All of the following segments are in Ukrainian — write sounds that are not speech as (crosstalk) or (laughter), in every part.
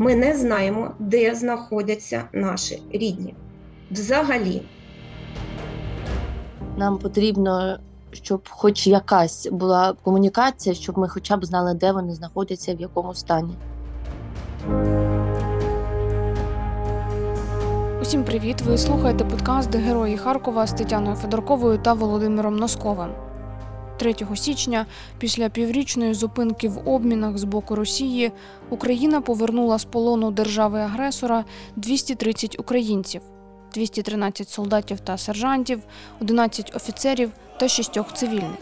ми не знаємо, де знаходяться наші рідні. Взагалі, нам потрібно, щоб хоч якась була комунікація, щоб ми хоча б знали, де вони знаходяться, в якому стані. Усім привіт! Ви слухаєте подкаст Герої Харкова з Тетяною Федорковою та Володимиром Носковим. 3 січня, після піврічної зупинки в обмінах з боку Росії, Україна повернула з полону держави-агресора 230 українців, 213 солдатів та сержантів, 11 офіцерів та 6 цивільних.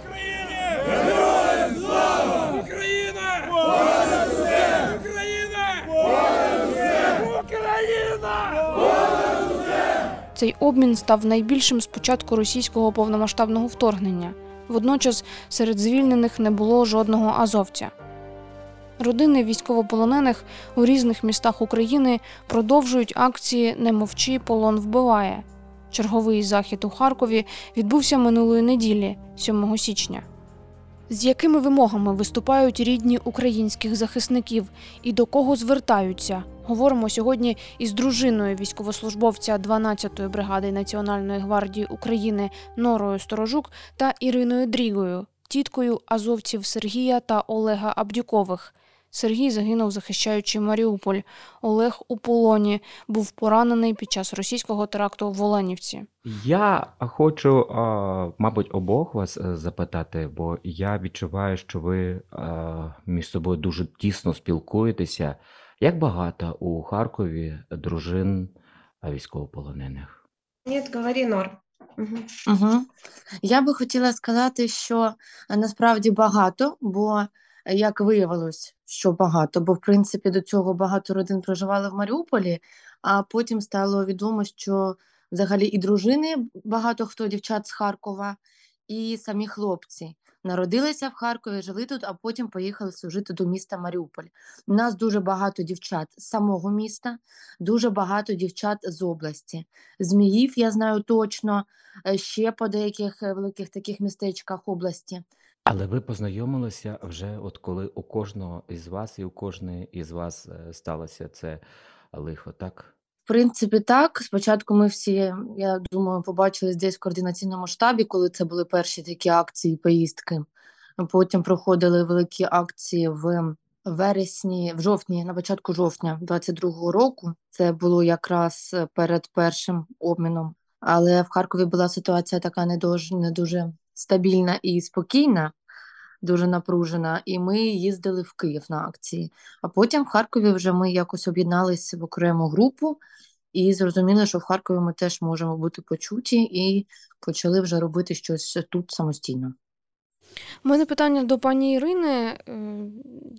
Цей обмін став найбільшим з початку російського повномасштабного вторгнення. Водночас серед звільнених не було жодного азовця. Родини військовополонених у різних містах України продовжують акції Не мовчи, полон вбиває. Черговий захід у Харкові відбувся минулої неділі, 7 січня. З якими вимогами виступають рідні українських захисників і до кого звертаються? Говоримо сьогодні із дружиною військовослужбовця 12-ї бригади Національної гвардії України Норою Сторожук та Іриною Дрігою, тіткою азовців Сергія та Олега Абдюкових. Сергій загинув, захищаючи Маріуполь. Олег у полоні був поранений під час російського теракту в Оленівці. Я хочу, мабуть, обох вас е, запитати, бо я відчуваю, що ви між собою дуже тісно спілкуєтеся. Як багато у Харкові дружин військовополонених? Ні, говори, Нор. Угу. Угу. Я би хотіла сказати, що насправді багато, бо як виявилось, що багато, бо в принципі до цього багато родин проживали в Маріуполі, а потім стало відомо, що взагалі і дружини багато хто дівчат з Харкова, і самі хлопці народилися в Харкові, жили тут, а потім поїхали служити до міста Маріуполь. У нас дуже багато дівчат з самого міста, дуже багато дівчат з області. Зміїв я знаю точно, е, ще по деяких е, великих таких містечках області. Але ви познайомилися вже, от коли у кожного із вас і у кожної із вас е, сталося це лихо, так? В принципі, так. Спочатку ми всі, я думаю, побачились десь в координаційному штабі, коли це були перші такі акції, поїздки. Потім проходили великі акції в вересні, в жовтні, на початку жовтня 22-го року. Це було якраз перед першим обміном. Але в Харкові була ситуація така не дуже, не дуже стабільна і спокійна дуже напружена, і ми їздили в Київ на акції. А потім в Харкові вже ми якось об'єдналися в окрему групу і зрозуміли, що в Харкові ми теж можемо бути почуті, і почали вже робити щось тут самостійно. У мене питання до пані Ірини. Е,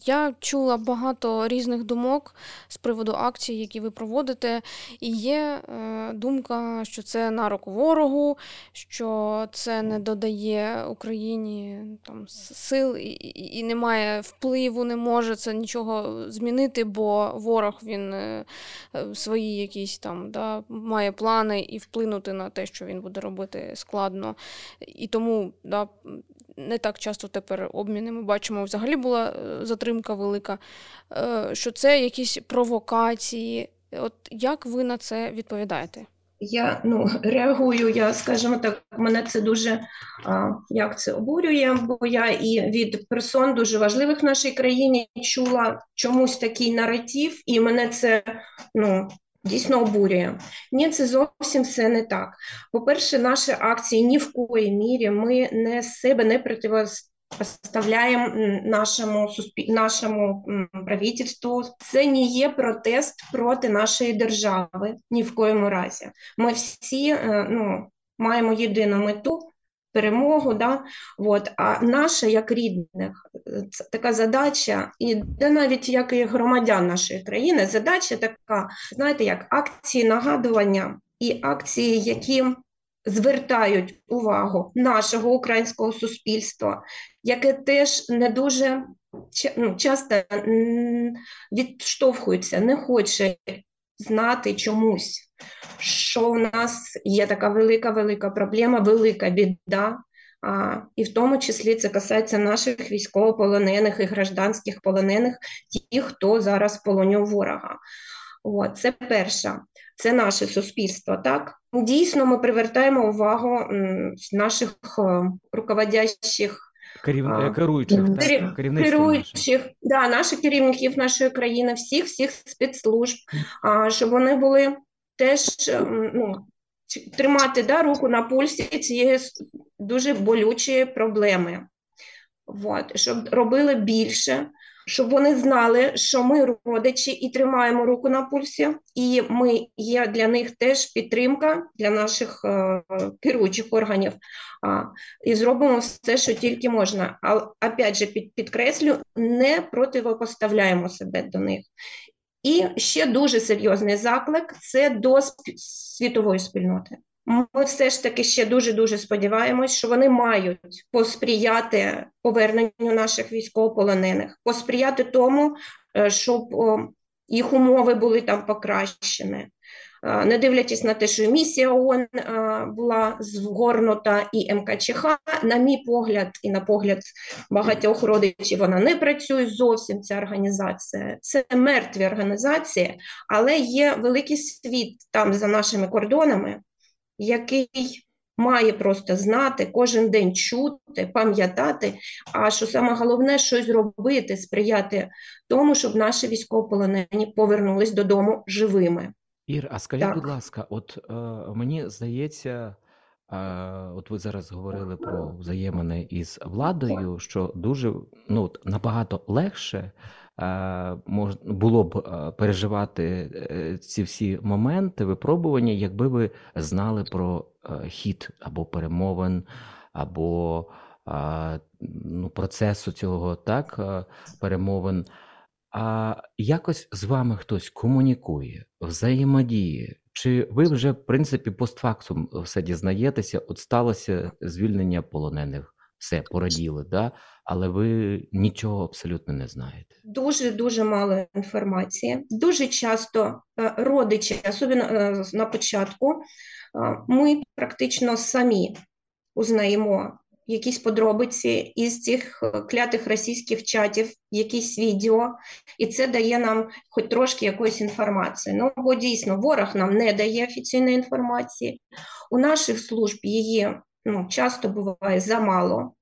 я чула багато різних думок з приводу акцій, які ви проводите, і є е, думка, що це на руку ворогу, що це не додає Україні там сил і, і немає впливу, не може це нічого змінити, бо ворог він е, свої якісь там да, має плани і вплинути на те, що він буде робити складно. І тому да, не так часто тепер обміни ми бачимо, взагалі була е, затримка велика, е, що це якісь провокації. От як ви на це відповідаєте? Я ну (laughs) реагую, я скажімо так, мене це дуже а, як це обурює, бо я і від персон дуже важливих в нашій країні чула чомусь такий наратив, і мене це ну дійсно обурює. Ні, це зовсім все не так. По-перше, наші акції ні в коїй мірі ми не себе не противоставляємо нашому суспіль... нашому правительству. Це не є протест проти нашої держави ні в коєму разі. Ми всі е, ну, маємо єдину мету перемогу. Да? От. А наша, як рідних, це така задача, і де навіть як і громадян нашої країни, задача така, знаєте, як акції нагадування і акції, які звертають увагу нашого українського суспільства, яке теж не дуже ну, часто відштовхується, не хоче знати чомусь, що в нас є така велика велика проблема, велика біда а, і в тому числі це касається наших військовополонених і гражданських полонених, ті, хто зараз в полоні у ворога. От, це перша, це наше суспільство. Так дійсно, ми привертаємо увагу наших е, руководящих Керів... Керуючих, так? керуючих, да, наших керівників нашої країни, всіх всіх спецслужб, а, щоб вони були теж ем, ну, тримати да, руку на пульсі цієї дуже болючої проблеми. От, щоб робили більше, щоб вони знали, що ми родичі і тримаємо руку на пульсі, і ми є для них теж підтримка для наших е, керуючих органів. А, і зробимо все, що тільки можна. А опять же, під, підкреслю, не противопоставляємо себе до них. І ще дуже серйозний заклик це до світової спільноти. Ми все ж таки ще дуже дуже сподіваємось, що вони мають посприяти поверненню наших військовополонених, посприяти тому, е, щоб їх умови були там покращені. Е, Не дивлячись на те, що місія ООН е, була згорнута, і МКЧХ, на мій погляд, і на погляд багатьох родичів, вона не працює зовсім. Ця організація це мертві організації, але є великий світ там за нашими кордонами, який має просто знати, кожен день чути, пам'ятати. А що саме головне, щось зробити, сприяти тому, щоб наші військовополонені повернулись додому живими. Ір, а скажіть, Так. будь ласка, от е, мені здається, е, от ви зараз говорили про взаємини із владою, що дуже ну, от набагато легше е, мож, було б е, переживати е, ці всі моменти випробування, якби ви знали про е, хід або перемовин, або е, ну, процесу цього так, е, перемовин. А якось з вами хтось комунікує, взаємодіє? Чи ви вже, в принципі, постфактум все дізнаєтеся? От сталося звільнення полонених, все пораділи, да? але ви нічого абсолютно не знаєте. Дуже дуже мало інформації. Дуже часто е, родичі, особливо е, на початку, е, ми практично самі узнаємо якісь подробиці із цих е, клятих російських чатів, якісь відео, і це дає нам хоч трошки якоїсь інформації. Ну, бо дійсно ворог нам не дає офіційної інформації. У наших служб її ну, часто буває замало.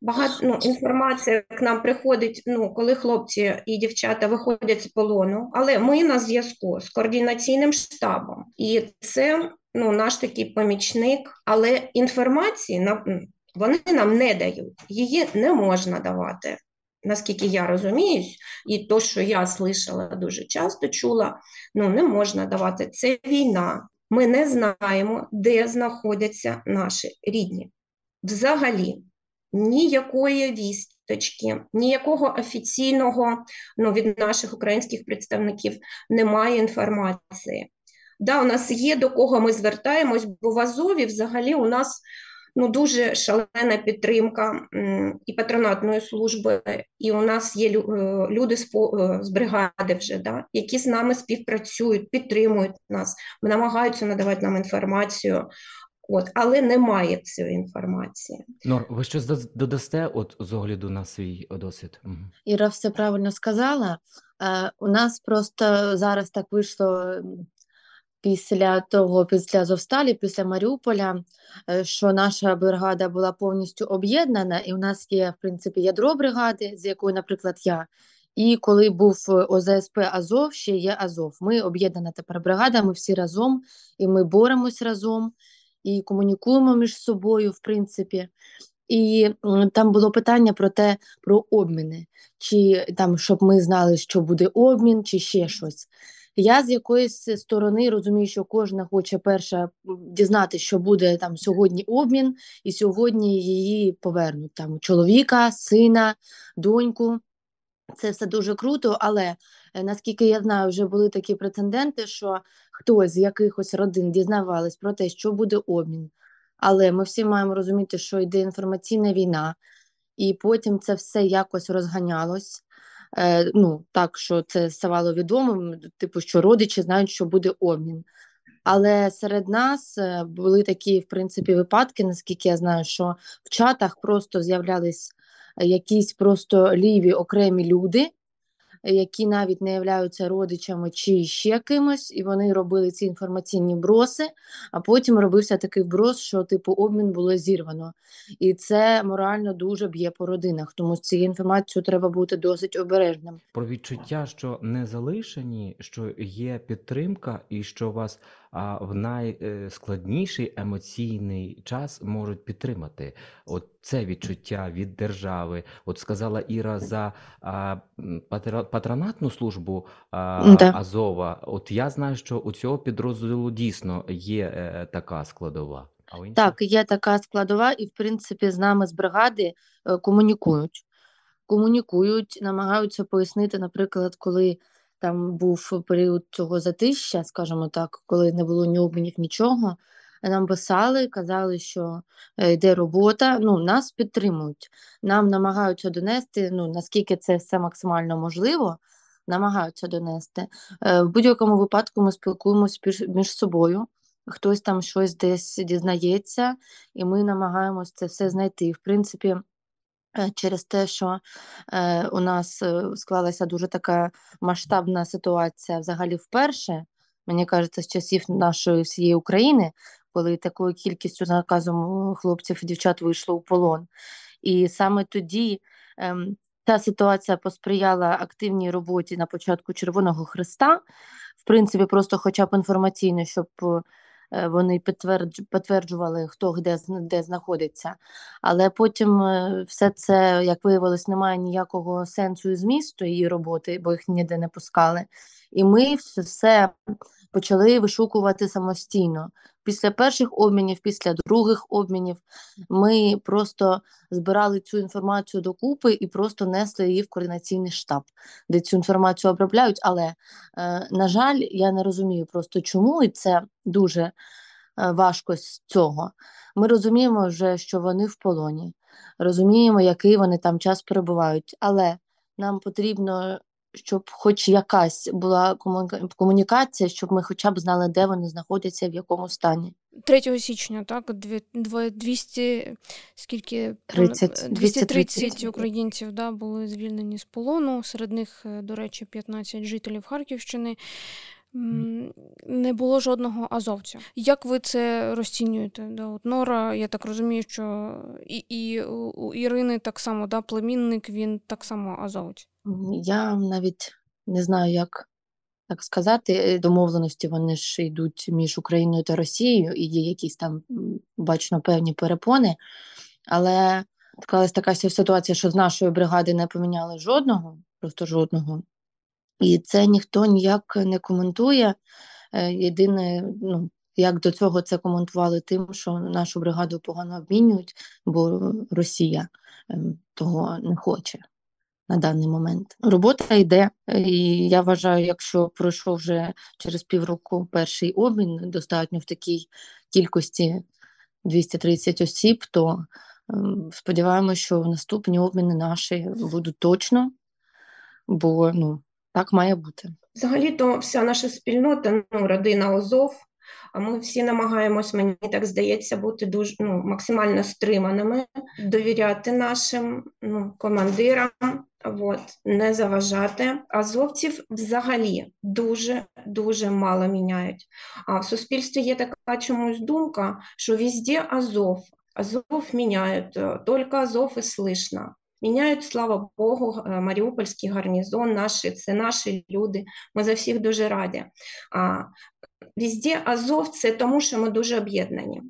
Багато ну, інформація к нам приходить, ну, коли хлопці і дівчата виходять з полону, але ми на зв'язку з координаційним штабом. І це ну, наш такий помічник, але інформації нам, вони нам не дають, її не можна давати. Наскільки я розуміюсь, і то, що я слышала дуже часто, чула, ну не можна давати. Це війна. Ми не знаємо, де знаходяться наші рідні. Взагалі, ніякої вісточки, ніякого офіційного ну, від наших українських представників немає інформації. Да, у нас є до кого ми звертаємось, бо в Азові взагалі у нас ну, дуже шалена підтримка і патронатної служби, і у нас є лю- е, люди з, по- е, з бригади вже, да, які з нами співпрацюють, підтримують нас, намагаються надавати нам інформацію. От, але немає цієї інформації. Нор, ви щось доз- додасте от з огляду на свій досвід? Мгм. Іра все правильно сказала. Е, у нас просто зараз так вийшло після того, після Азовсталі, після Маріуполя, е, що наша бригада була повністю об'єднана, і у нас є, в принципі, ядро бригади, з якою, наприклад, я. І коли був е, ОЗСП Азов, ще є Азов. Ми об'єднана тепер бригада, ми всі разом, і ми боремось разом, і комунікуємо між собою, в принципі. І там було питання про те, про обміни, чи там, щоб ми знали, що буде обмін, чи ще щось. Я з якоїсь сторони розумію, що кожна хоче перша м, дізнатися, що буде там сьогодні обмін, і сьогодні її повернуть там чоловіка, сина, доньку. Це все дуже круто, але е, наскільки я знаю, вже були такі прецеденти, що хтось з якихось родин дізнавались про те, що буде обмін. Але ми всі маємо розуміти, що йде інформаційна війна, і потім це все якось розганялось. Е, ну, так, що це ставало відомим, типу, що родичі знають, що буде обмін. Але серед нас е, були такі, в принципі, випадки, наскільки я знаю, що в чатах просто з'являлись е, якісь просто ліві окремі люди, які навіть не являються родичами чи ще кимось, і вони робили ці інформаційні броси, а потім робився такий брос, що типу обмін було зірвано. І це морально дуже б'є по родинах, тому з цією інформацією треба бути досить обережним. Про відчуття, що не залишені, що є підтримка, і що вас а, в найскладніший емоційний час можуть підтримати. От це відчуття від держави. От сказала Іра за а, патронатну службу а, Да. Азова. От я знаю, що у цього підрозділу дійсно є е, така складова. А у інших? Так, є така складова, і в принципі з нами з бригади е, комунікують. Комунікують, намагаються пояснити, наприклад, коли там був період цього затища, скажімо так, коли не було ні обмінів, нічого. Нам писали, казали, що е, йде робота. Ну, нас підтримують. Нам намагаються донести, ну наскільки це все максимально можливо, намагаються донести. Е, В будь-якому випадку ми спілкуємося між собою. Хтось там щось десь дізнається, і ми намагаємось це все знайти. В принципі, через те, що е, у нас е, склалася дуже така масштабна ситуація взагалі вперше, мені кажеться, з часів нашої всієї України, коли такою кількістю наказом е, хлопців і дівчат вийшло у полон. І саме тоді ем, ця ситуація посприяла активній роботі на початку Червоного Христа, в принципі, просто хоча б інформаційно, щоб е, вони підтвердж, підтверджували, хто де, де знаходиться. Але потім е, все це, як виявилось, не має ніякого сенсу і змісту її роботи, бо їх ніде не пускали. І ми все почали вишукувати самостійно. Після перших обмінів, після других обмінів ми просто збирали цю інформацію докупи і просто несли її в координаційний штаб, де цю інформацію обробляють. Але, е, на жаль, я не розумію просто чому, і це дуже е, важко з цього. Ми розуміємо вже, що вони в полоні, розуміємо, який вони там час перебувають, але нам потрібно, щоб хоч якась була комуніка- комунікація, щоб ми хоча б знали, де вони знаходяться, в якому стані. 3 січня, так, дві- дво- 200, скільки? 30, 230 230. українців да, були звільнені з полону, серед них, е, до речі, 15 жителів Харківщини. Не було жодного азовця. Як ви це розцінюєте? Да, от Нора, я так розумію, що і, і у Ірини так само, да, племінник, він так само азовець. Я навіть не знаю, як так сказати. Е, Домовленості вони ж йдуть між Україною та Росією, і є якісь там, бачно, певні перепони. Але склалась така ситуація, що з нашої бригади не поміняли жодного, просто жодного. І це ніхто ніяк не коментує. Е, Єдине, ну, як до цього це коментували тим, що нашу бригаду погано обмінюють, бо Росія ем, того не хоче на даний момент. Робота йде, і я вважаю, якщо пройшов вже через півроку перший обмін, достатньо в такій кількості 230 осіб, то ем, сподіваємося, що наступні обміни наші будуть точно, бо ну, так має бути. Взагалі-то вся наша спільнота, ну, родина Озов, а ми всі намагаємось, мені так здається, бути дуже ну, максимально стриманими, довіряти нашим ну, командирам, от, не заважати. Азовців взагалі дуже дуже мало міняють. А в суспільстві є така чомусь думка, що везде Азов, Азов міняють, е, тільки Азов і слышно. Міняють, слава Богу, Маріупольський гарнізон, наші, це наші люди. Ми за всіх дуже раді. А, везде Азов це тому, що ми дуже об'єднані.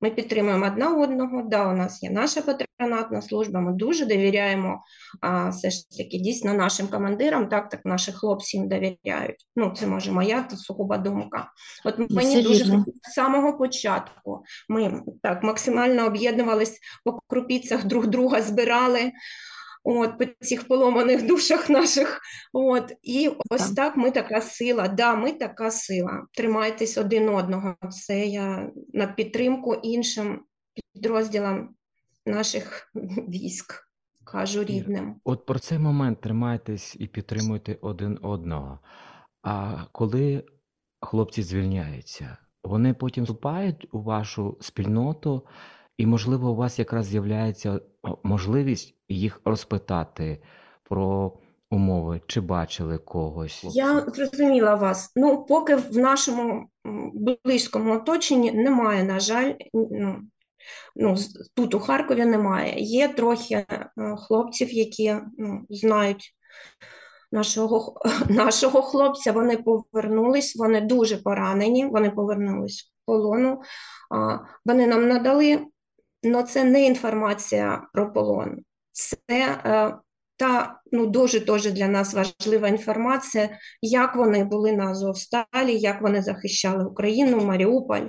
Ми підтримуємо одна одного. Да, у нас є наша патронатна служба. Ми дуже довіряємо а, все ж таки дійсно нашим командирам. Так, так наші хлопці їм довіряють. Ну, це може моя та сугуба думка. От мені все дуже вірно. з самого початку ми так максимально об'єднувались по крупіцях друг друга збирали. От, по цих поломаних душах наших. От, і ось Так. ми така сила. Да, ми така сила. Тримайтесь один одного. Це я на підтримку іншим підрозділам наших військ, кажу рідним. От про цей момент тримайтесь і підтримуйте один одного. А коли хлопці звільняються, вони потім вступають у вашу спільноту, і, можливо, у вас якраз з'являється можливість їх розпитати про умови, чи бачили когось. Я зрозуміла вас. Ну, поки в нашому близькому оточенні немає, на жаль, ну, ну, тут у Харкові немає. Є трохи е, хлопців, які ну, знають нашого, (laughs) нашого хлопця. Вони повернулись, вони дуже поранені, вони повернулись в полону. Вони нам надали, але це не інформація про полон. Це е, та ну, дуже дуже для нас важлива інформація, як вони були на Азовсталі, як вони захищали Україну, Маріуполь.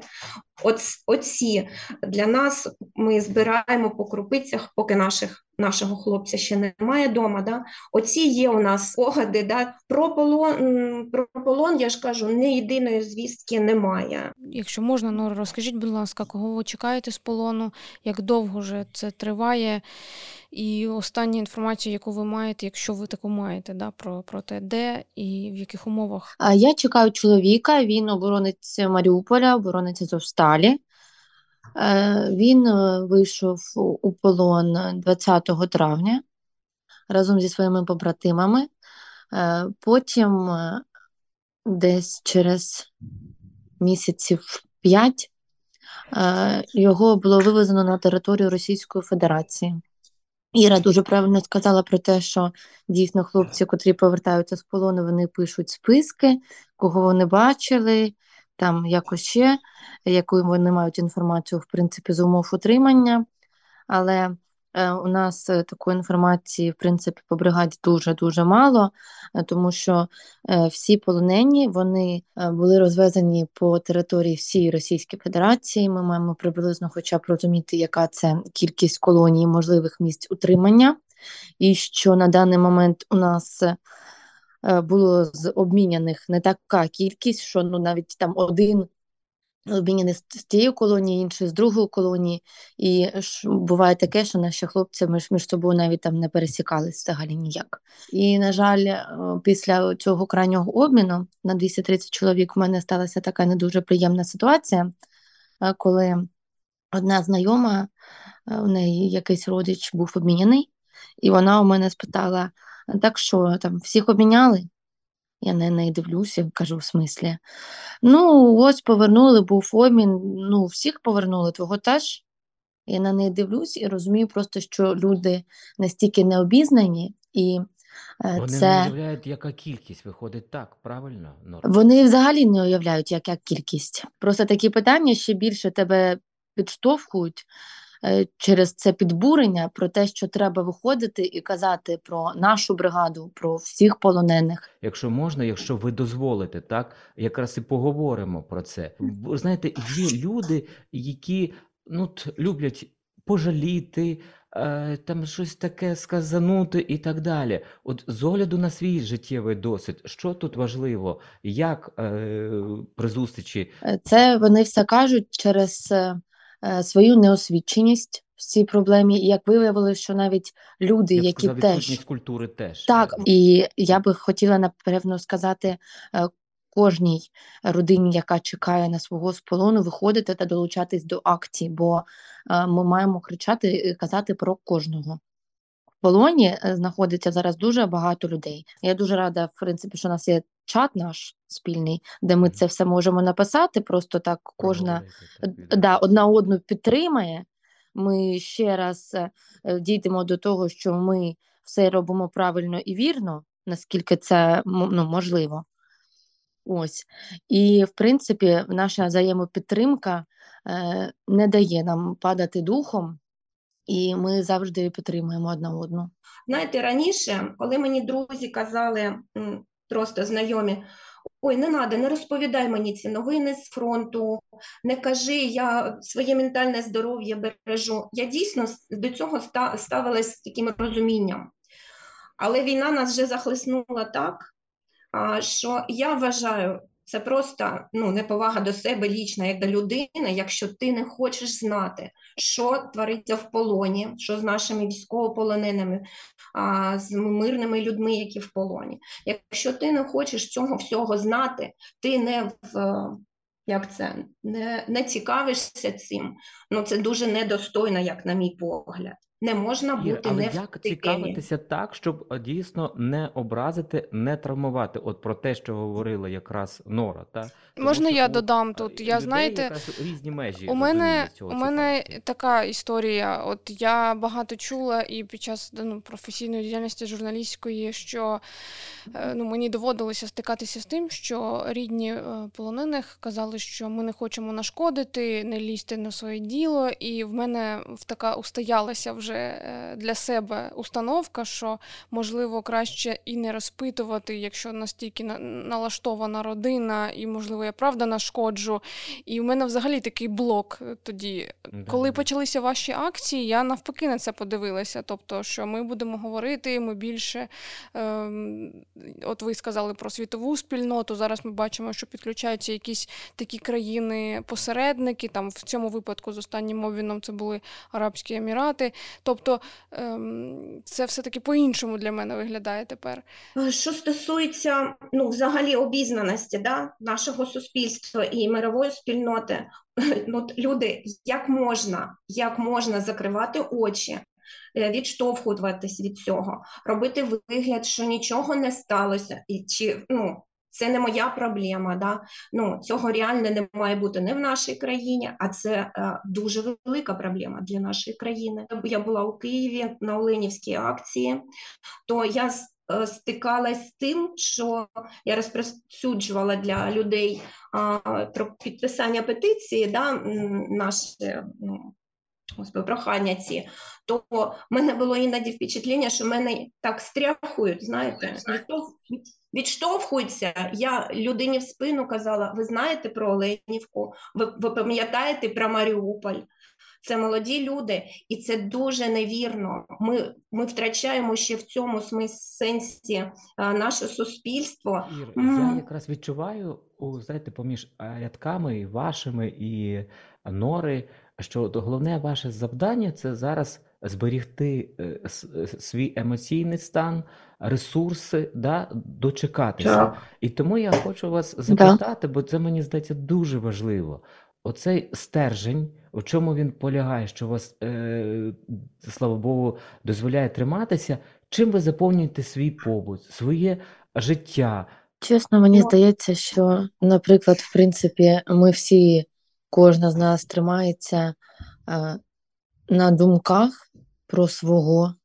От, оці для нас ми збираємо по крупицях, поки наших, нашого хлопця ще немає вдома. Да? Оці є у нас спогади. Да? Про, полон, про полон, я ж кажу, не єдиної звістки немає. Якщо можна, Нора, розкажіть, будь ласка, кого ви чекаєте з полону, як довго вже це триває, і остання інформація, яку ви маєте, якщо ви таку маєте, да, про, про те, де і в яких умовах. А я чекаю чоловіка, він оборонець Маріуполя, оборонець Азовсталі. Е, Він е, вийшов у полон 20 травня разом зі своїми побратимами. Е, Потім десь через місяців п'ять його було вивезено на територію Російської Федерації. Іра дуже правильно сказала про те, що дійсно хлопці, котрі повертаються з полону, вони пишуть списки, кого вони бачили, там якось ще, яку вони мають інформацію, в принципі, з умов утримання. Але у нас е, такої інформації, в принципі, по бригаді дуже-дуже мало, е, тому що е, всі полонені вони е, були розвезені по території всієї Російської Федерації. Ми маємо приблизно хоча б розуміти, яка це кількість колоній можливих місць утримання, і що на даний момент у нас е, було з обміняних не така кількість, що ну навіть там один обміняний з тієї колонії, інший з другої колонії. І буває таке, що наші хлопці між, між собою навіть там не пересікались взагалі ніяк. І, на жаль, е, після цього крайнього обміну на 230 чоловік в мене сталася така не дуже приємна ситуація, е, коли одна знайома, е, у неї якийсь родич був обміняний, і вона у мене спитала: так що там всіх обміняли? Я на неї дивлюся, кажу, в смислі. Ну, ось повернули, був обмін, ну, всіх повернули, твого теж. Я на неї дивлюсь і розумію просто, що люди настільки необізнані, і е, Вони не уявляють, яка кількість виходить так, правильно? Нора? вони взагалі не уявляють, яка кількість. Просто такі питання ще більше тебе підштовхують через це підбурення про те, що треба виходити і казати про нашу бригаду, про всіх полонених. Якщо можна, якщо ви дозволите, так якраз і поговоримо про це. Бо знаєте, є люди, які ну т- люблять пожаліти, е, там щось таке сказанути і так далі. От з огляду на свій життєвий досвід, що тут важливо, як е, при зустрічі Е, Це вони все кажуть через е, е, свою неосвіченість в цій проблемі. І як виявилося, що навіть люди, я б які сказав, теж культури теж Так, е, і я би хотіла напевно сказати е, кожній родині, яка чекає на свого з полону, виходити та долучатись до акцій, бо е, ми маємо кричати і казати про кожного. В полоні е, знаходиться зараз дуже багато людей. Я дуже рада, в принципі, що у нас є чат наш спільний, де ми це все можемо написати. Просто так кожна Д- да, одна одну підтримає. Ми ще раз е, е, дійдемо до того, що ми все робимо правильно і вірно, наскільки це ну, можливо. Ось. І, в принципі, наша взаємопідтримка е, не дає нам падати духом, і ми завжди підтримуємо одна одну. Знаєте, раніше, коли мені друзі казали, просто знайомі, ой, не надо, не розповідай мені ці новини з фронту, не кажи, я своє ментальне здоров'я бережу. Я дійсно до цього ста- ставилась з таким розумінням. Але війна нас вже захлеснула так, що я вважаю, це просто ну, неповага до себе лічна, як до людини, якщо ти не хочеш знати, що твориться в полоні, що з нашими військовополоненими, а, з мирними людьми, які в полоні. Якщо ти не хочеш цього всього знати, ти не в, як це не, не цікавишся цим, ну це дуже недостойно, як на мій погляд. Не можна бути але не в як темі. цікавитися так, щоб е, дійсно не образити, не травмувати? От про те, що говорила якраз Нора, та Тому Можна що я додам е, тут? Я людей знаєте, різні межі У мене, цього у мене така історія. От я багато чула і під час ну, професійної діяльності журналістської, що е, ну, мені доводилося стикатися з тим, що рідні полонених казали, що ми не хочемо нашкодити, не лізьте на своє діло. І в мене в така устоялася вже е, для себе установка, що можливо краще і не розпитувати, якщо настільки налаштована родина, і можливо я правда нашкоджу. І в мене взагалі такий блок е, тоді. Да, Коли почалися ваші акції, я навпаки на це подивилася. Тобто, що ми будемо говорити, ми більше, ем, от ви сказали про світову спільноту. Зараз ми бачимо, що підключаються якісь такі країни-посередники. Там в цьому випадку з останнім обміном це були Арабські Емірати. Тобто, ем, це все-таки по-іншому для мене виглядає тепер. Е, Що стосується ну, взагалі обізнаності да, нашого суспільства і мирової спільноти, ну, люди, як можна, як можна закривати очі, е, відштовхуватись від цього, робити вигляд, що нічого не сталося, і чи ну, це не моя проблема. Да? Ну, цього реально не має бути не в нашій країні, а це е, дуже велика проблема для нашої країни. Я була у Києві на Оленівській акції, то я е, стикалась з тим, що я розпросюджувала для людей а, про підписання петиції, да, м, наше ну, господи, прохання ці, то в мене було іноді впечатлення, що мене так стряхують, знаєте, відштовх- відштовхуються. Я людині в спину казала: ви знаєте про Оленівку, ви, ви пам'ятаєте про Маріуполь? Це молоді люди, і це дуже невірно. Ми, ми втрачаємо ще в цьому сенсі а, наше суспільство. Ір, я якраз відчуваю, у, знаєте, поміж е, рядками і вашими і нори, що от головне ваше завдання це зараз зберігти е, е, свій емоційний стан, ресурси, да, дочекатися. І тому я хочу вас запитати, бо це мені здається дуже важливо. Оцей стержень, у чому він полягає, що вас, е, слава Богу, дозволяє триматися, чим ви заповнюєте свій побут, своє життя? Чесно, мені Ну. здається, що, наприклад, в принципі, ми всі, кожна з нас тримається е, на думках про свого,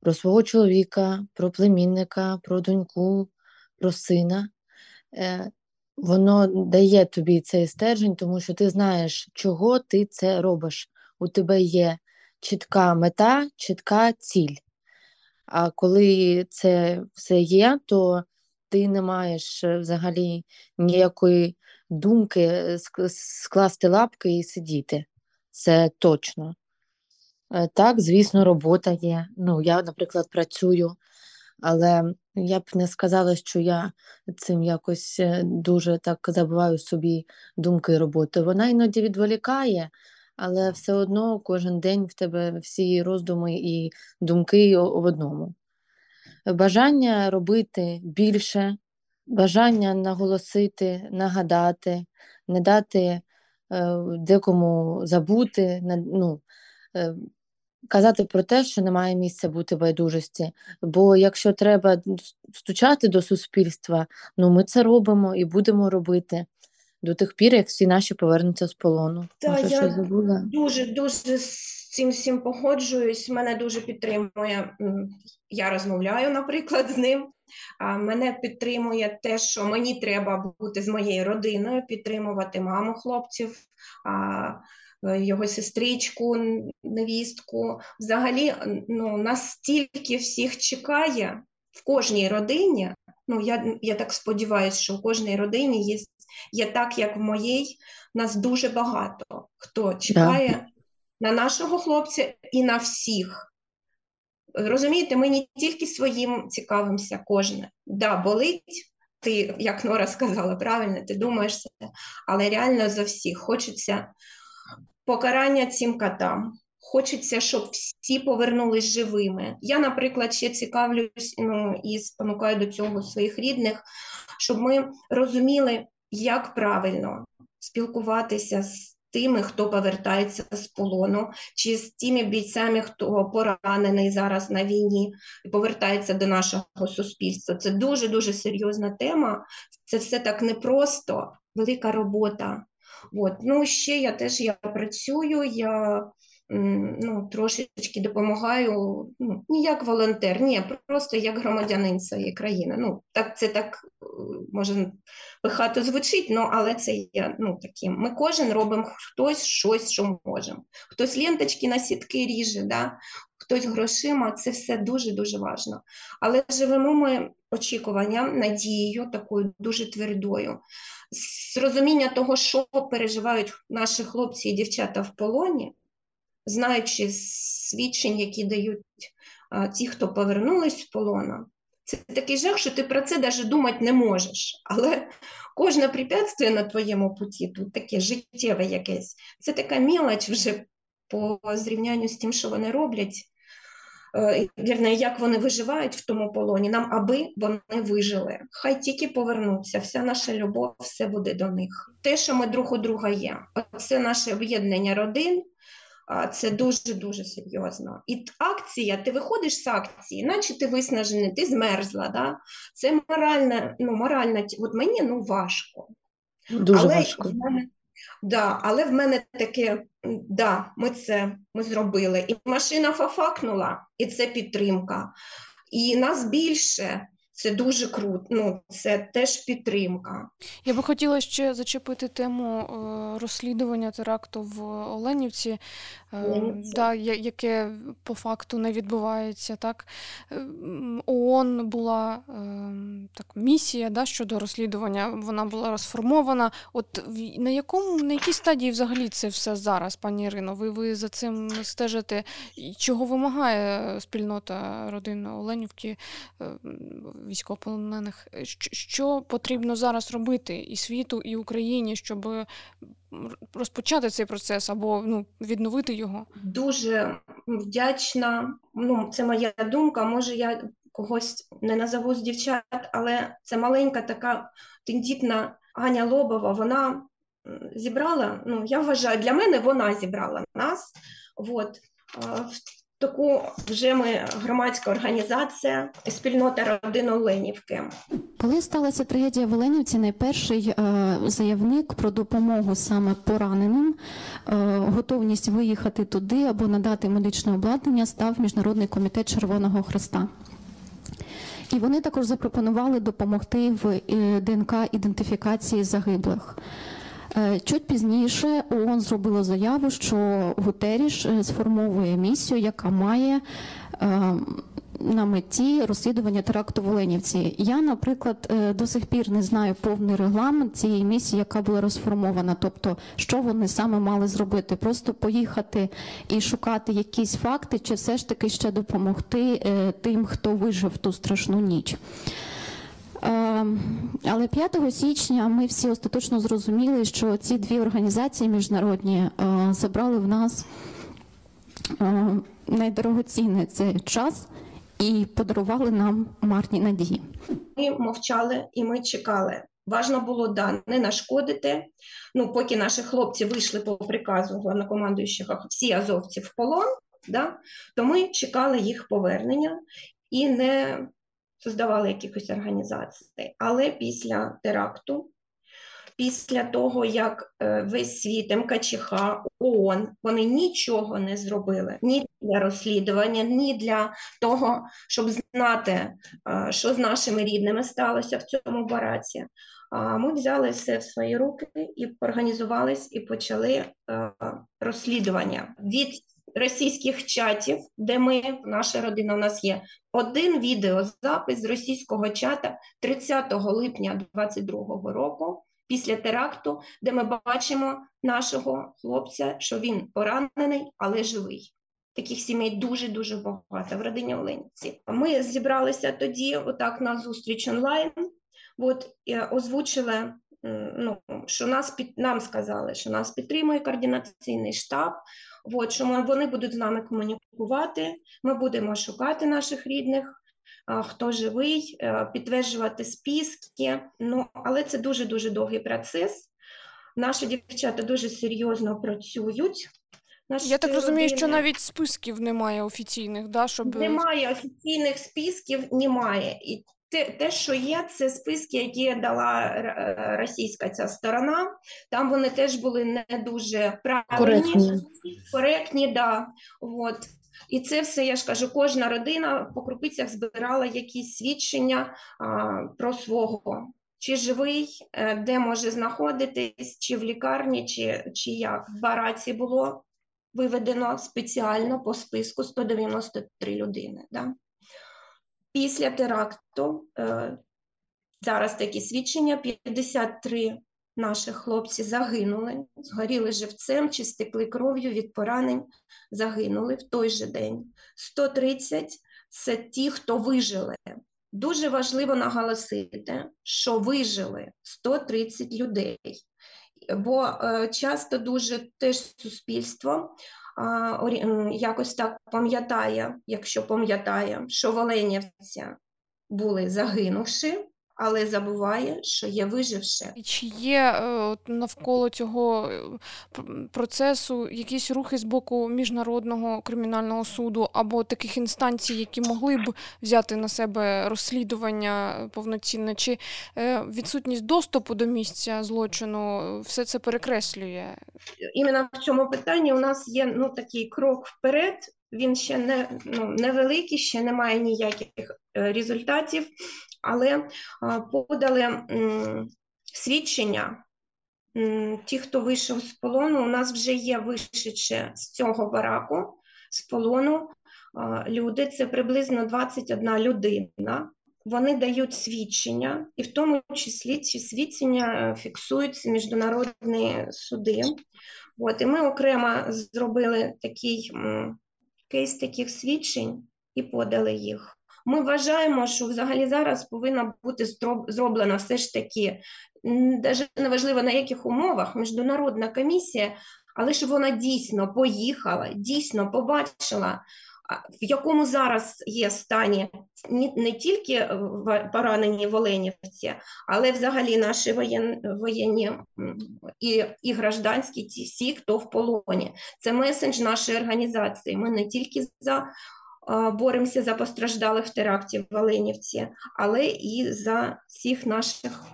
про свого чоловіка, про племінника, про доньку, про сина. Е, Воно дає тобі цей стержень, тому що ти знаєш, чого ти це робиш. У тебе є чітка мета, чітка ціль. А коли це все є, то ти не маєш е, взагалі ніякої думки е, скласти лапки і сидіти. Це точно. Е, Так, звісно, робота є. Ну, я, наприклад, працюю, але я б не сказала, що я цим якось е, дуже так забиваю собі думки роботи. Вона іноді відволікає, але все одно кожен день в тебе всі роздуми і думки в одному. Бажання робити більше, бажання наголосити, нагадати, не дати е, декому забути, на- ну, е, казати про те, що немає місця бути байдужості. Бо якщо треба стучати до суспільства, ну ми це робимо і будемо робити до тих пір, як всі наші повернуться з полону. Та, Може, я забула? Дуже дуже з цим всім погоджуюсь. Мене дуже підтримує. Я розмовляю, наприклад, з ним. Мене підтримує те, що мені треба бути з моєю родиною, підтримувати маму хлопців, е, його сестричку, невістку. Взагалі, ну настільки всіх чекає в кожній родині. Ну я, я так сподіваюся, що в кожній родині є, є так, як в моїй. Нас дуже багато хто чекає на нашого хлопця і на всіх. Розумієте, ми не тільки своїм цікавимося кожне. Да, болить, ти, як Нора сказала, правильно, ти думаєш це, але реально за всіх хочеться покарання цим котам. Хочеться, щоб всі повернулись живими. Я, наприклад, ще цікавлюсь ну, і спонукаю до цього своїх рідних, щоб ми розуміли, як правильно спілкуватися з тими, хто повертається з полону, чи з тими бійцями, хто поранений зараз на війні і повертається до нашого суспільства. Це дуже дуже серйозна тема. Це все так непросто, велика робота. От. Ну, ще я теж я працюю, я ну, трошечки допомагаю, ну, не як волонтер, ні, просто як громадянин своєї країни. Ну, так Це так може пихато звучить, ну, але це є ну, таким. Ми кожен робимо хтось щось, що можемо. Хтось ленточки на сітки ріже, да? хтось грошима, це все дуже-дуже важливо. Але живемо ми очікуванням, надією, такою дуже твердою. З розуміння того, що переживають наші хлопці і дівчата в полоні, знаючи свідчень, які дають ті, хто повернулись з полона, це такий жах, що ти про це навіть думати не можеш. Але кожне препятствие на твоєму путі, тут таке життєве якесь, це така мілоч вже по зрівнянню з тим, що вони роблять. Е, вірне, як вони виживають в тому полоні, нам аби вони вижили. Хай тільки повернуться, вся наша любов, все буде до них. Те, що ми друг у друга є, це наше об'єднання родин, це дуже-дуже серйозно. І акція, ти виходиш з акції, наче ти виснажений, ти змерзла. Да? Це моральна, ну, моральна, от мені ну, важко. Дуже але важко. В мене, да, але в мене таке, да, ми це ми зробили. І машина фафакнула, і це підтримка. І нас більше. Це дуже круто. Ну це теж підтримка. Я би хотіла ще зачепити тему е, розслідування теракту в Оленівці, е, да, яке по факту не відбувається. Так е, ООН була так місія да, щодо розслідування. Вона була розформована. От на якому на якій стадії взагалі це все зараз, пані Ірино? Ви ви за цим стежите? Чого вимагає спільнота родини Оленівки? Військовополонених. Е, що потрібно зараз робити і світу, і Україні, щоб розпочати цей процес або ну, відновити його? Дуже вдячна. Ну, це моя думка. Може, я когось не назову з дівчат, але це маленька така тендітна Аня Лобова. Вона зібрала. Ну, я вважаю, для мене вона зібрала нас. От. Таку вже ми громадська організація спільнота родин Оленівки. Коли сталася трагедія в Оленівці, найперший е, заявник про допомогу саме пораненим, е, готовність виїхати туди або надати медичне обладнання став міжнародний комітет Червоного Хреста. І вони також запропонували допомогти в е, ДНК ідентифікації загиблих. Е, чуть пізніше ООН зробило заяву, що Гутеріш е, сформовує місію, яка має е, на меті розслідування теракту в Оленівці. Я, наприклад, до сих пір не знаю повний регламент цієї місії, яка була розформована. Тобто, що вони саме мали зробити, просто поїхати і шукати якісь факти, чи все ж таки ще допомогти тим, хто вижив ту страшну ніч. Ем, але 5 січня ми всі остаточно зрозуміли, що ці дві організації міжнародні е, забрали в нас е, найдорогоцінне це час і подарували нам марні надії. Ми мовчали і ми чекали. Важно було да, не нашкодити. Ну, поки наші хлопці вийшли по приказу головнокомандуючих всі азовці в полон, да, то ми чекали їх повернення і не создавали якихось організацій. Але після теракту, після того, як е, весь світ МКЧХ, ООН, вони нічого не зробили ні для розслідування, ні для того, щоб знати, е, що з нашими рідними сталося в цьому бараці. Ми взяли все в свої руки і організувались і почали е, розслідування від російських чатів, де ми, наша родина, у нас є один відеозапис з російського чата 30 липня 2022 року. Після теракту, де ми бачимо нашого хлопця, що він поранений, але живий. Таких сімей дуже дуже багато в родині Оленівці. Ми зібралися тоді, отак на зустріч онлайн. От озвучили, ну що нас під нам сказали, що нас підтримує координаційний штаб. От, що вони будуть з нами комунікувати, ми будемо шукати наших рідних, хто живий, е, підтверджувати списки. Ну, Але це дуже-дуже довгий процес. Наші дівчата дуже серйозно працюють. Наші Я так розумію, що навіть списків немає офіційних, да, щоб Немає офіційних списків, немає. І те, те, що є, це списки, які дала е, російська ця сторона. Там вони теж були не дуже правильні, Коректні. коректні, да. От. І це все, я ж кажу, кожна родина по крупицях збирала якісь свідчення а, про свого. Чи живий, е, де може знаходитись, чи в лікарні, чи, чи як. В бараці було виведено спеціально по списку 193 людини. Да? Після теракту е, зараз такі свідчення: 53 наших хлопці загинули, згоріли живцем чи стекли кров'ю від поранень, загинули в той же день. 130 – це ті, хто вижили. Дуже важливо наголосити, що вижили 130 людей, бо е, часто дуже теж суспільство якось так пам'ятає, якщо пам'ятає, що в Оленівці були загинувши, але забуває, що є виживши. І Чи є е, от навколо цього е, процесу якісь рухи з боку міжнародного кримінального суду або таких інстанцій, які могли б взяти на себе розслідування повноцінне, чи е, відсутність доступу до місця злочину все це перекреслює? іменно в цьому питанні у нас є ну, такий крок вперед. Він ще не ну, невеликий, ще немає ніяких е, результатів, але подали свідчення. Ті, хто вийшов з полону, у нас вже є вишедші з цього бараку, з полону люди. Це приблизно 21 людина. Вони дають свідчення, і в тому числі ці свідчення е, фіксуються міжнародні суди. От, і ми окремо зробили такий кейс таких свідчень і подали їх. Ми вважаємо, що взагалі зараз повинна бути зроб- зроблена все ж таки, навіть неважливо на яких умовах, міжнародна комісія, але щоб вона дійсно поїхала, дійсно побачила, в якому зараз є стані не, тільки поранені в Оленівці, але взагалі наші воєнні і, і гражданські ті всі, хто в полоні. Це месендж нашої організації. Ми не тільки за боремося за постраждалих в теракті в Оленівці, але і за всіх наших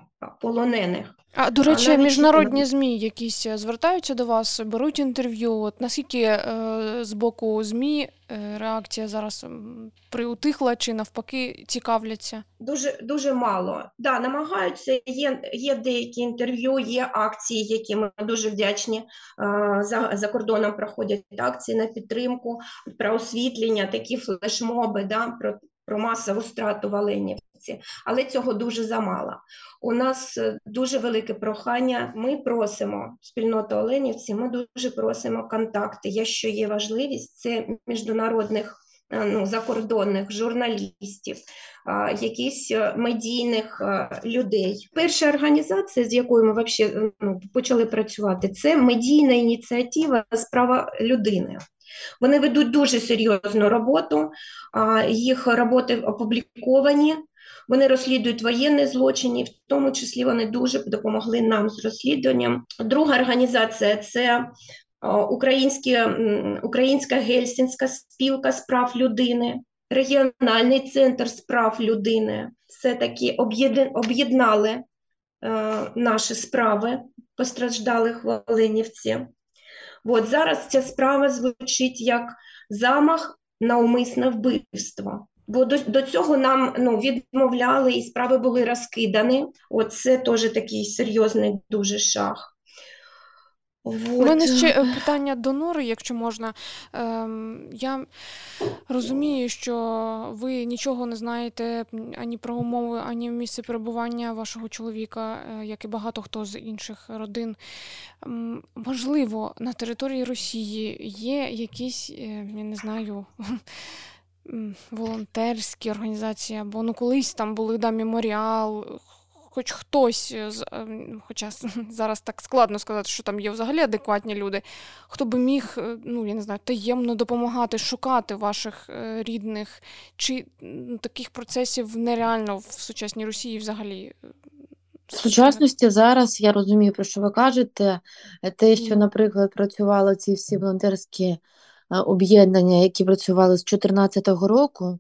полонених. А до речі, навіщо міжнародні? ЗМІ якісь е, звертаються до вас, беруть інтерв'ю. От наскільки е, з боку ЗМІ е, реакція зараз приутихла чи навпаки цікавляться? Дуже дуже мало. Да, намагаються. Є, є деякі інтерв'ю, є акції, які ми дуже вдячні. а, За, за кордоном проходять акції на підтримку, про освітлення, такі флешмоби, да, про, про масову страту в Оленівці. Але цього дуже замало. У нас е, дуже велике прохання. Ми просимо спільноту Оленівці. Ми дуже просимо контакти. Якщо є важливість, це міжнародних е, ну, закордонних журналістів, якісь е, медійних людей. Перша організація, з якою ми вообще, ну, почали працювати, це медійна ініціатива Справа людини. Вони ведуть дуже серйозну роботу, їх роботи опубліковані. Вони розслідують воєнні злочини, в тому числі вони дуже допомогли нам з розслідуванням. Друга організація це а, українські, Українська Гельсінська спілка з прав людини, регіональний центр з прав людини. Об'єдн- об'єднали е, наші справи постраждалих в. От зараз ця справа звучить як замах на умисне вбивство. Бо до, до цього нам ну, відмовляли, і справи були розкидані. От це теж такий серйозний дуже шаг. У Вот. мене ще е, питання до Нори, якщо можна. Ем, я розумію, що ви нічого не знаєте ані про умови, ані місце перебування вашого чоловіка, е, як і багато хто з інших родин. М, Можливо, на території Росії є якісь, е, я не знаю. Волонтерські організації, або ну колись там були да, меморіал, хоч хтось, з, ем, хоча (laughs) зараз так складно сказати, що там є взагалі адекватні люди, хто би міг, е, ну я не знаю, таємно допомагати шукати ваших е, рідних, чи таких процесів нереально в сучасній Росії взагалі е, В сучасності зараз я розумію, про що ви кажете. Е, Те, що, наприклад, працювали ці всі волонтерські е, об'єднання, які працювали з 2014 року,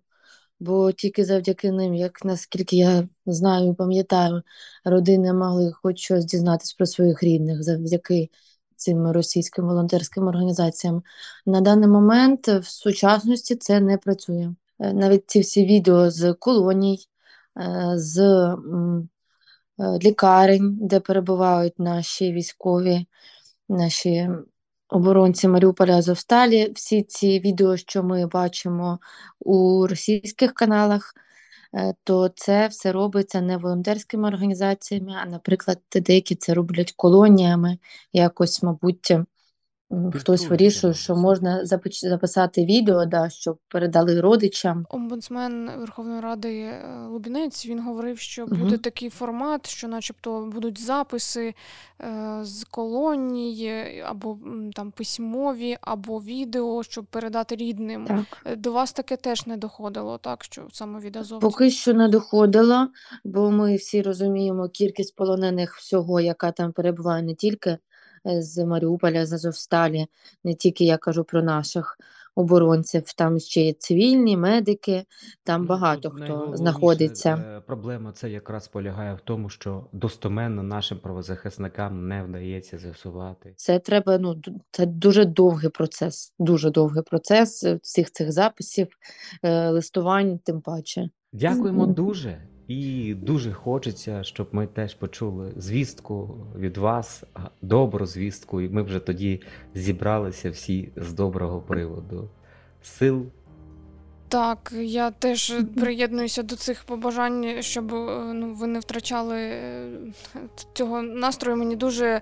бо тільки завдяки ним, як наскільки я знаю і пам'ятаю, родини могли хоч щось дізнатись про своїх рідних завдяки цим російським волонтерським організаціям. На даний момент в сучасності це не працює. Е, Навіть ці всі відео з колоній, е, з е, лікарень, де перебувають наші військові, наші оборонці Маріуполя Азовсталі. Всі ці відео, що ми бачимо у російських каналах, е, то це все робиться не волонтерськими організаціями, а, наприклад, деякі це роблять колоніями. Якось, мабуть, хтось вирішує, що можна записати відео, да, щоб передали родичам. Омбудсмен Верховної Ради е, Лубінець він говорив, що буде такий формат, що, начебто, будуть записи е, з колоній е, або там письмові, або відео, щоб передати рідним. Так. До вас таке теж не доходило, так що саме від азовців? Поки що не доходило, бо ми всі розуміємо кількість полонених всього, яка там перебуває не тільки з Маріуполя, з Азовсталі, не тільки я кажу про наших оборонців, там ще є цивільні, медики, там Ну, багато хто знаходиться. е, Проблема це якраз полягає в тому, що достоменно нашим правозахисникам не вдається з'ясувати. Це треба, ну, це дуже довгий процес, дуже довгий процес е, всіх цих записів, е, листувань, тим паче. Дякуємо дуже. І дуже хочеться, щоб ми теж почули звістку від вас, добру звістку, і ми вже тоді зібралися всі з доброго приводу. Сил Так, я теж приєднуюся до цих побажань, щоб е, ну, ви не втрачали е, цього настрою. Мені дуже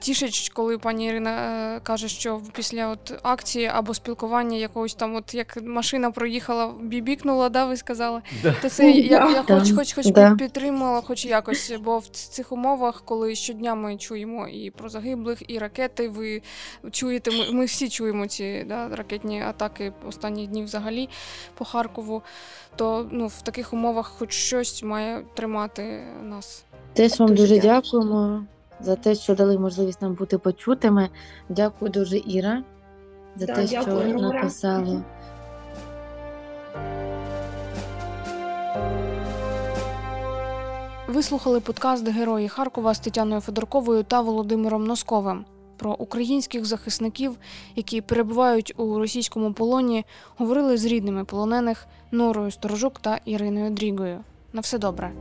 тішить, коли пані Ірина е, каже, що після от акції або спілкування якогось там, от як машина проїхала, бібікнула, да, ви сказали. То це я, я, я Да, хоч, хоч, хоч да. підтримала, хоч якось, бо в цих умовах, коли щодня ми чуємо і про загиблих, і ракети, ви чуєте, ми, ми всі чуємо ці да, ракетні атаки останніх днів взагалі по Харкову, то ну, в таких умовах хоч щось має тримати нас. Теж вам Дуже дуже дякуємо за те, що дали можливість нам бути почутими. Дякую дуже, Іра, за Да, те, що дякую, Нора. написала. Ви слухали подкаст Герої Харкова з Тетяною Федорковою та Володимиром Носковим. Про українських захисників, які перебувають у російському полоні, говорили з рідними полонених Норою Сторожук та Іриною Дрігою. На все добре.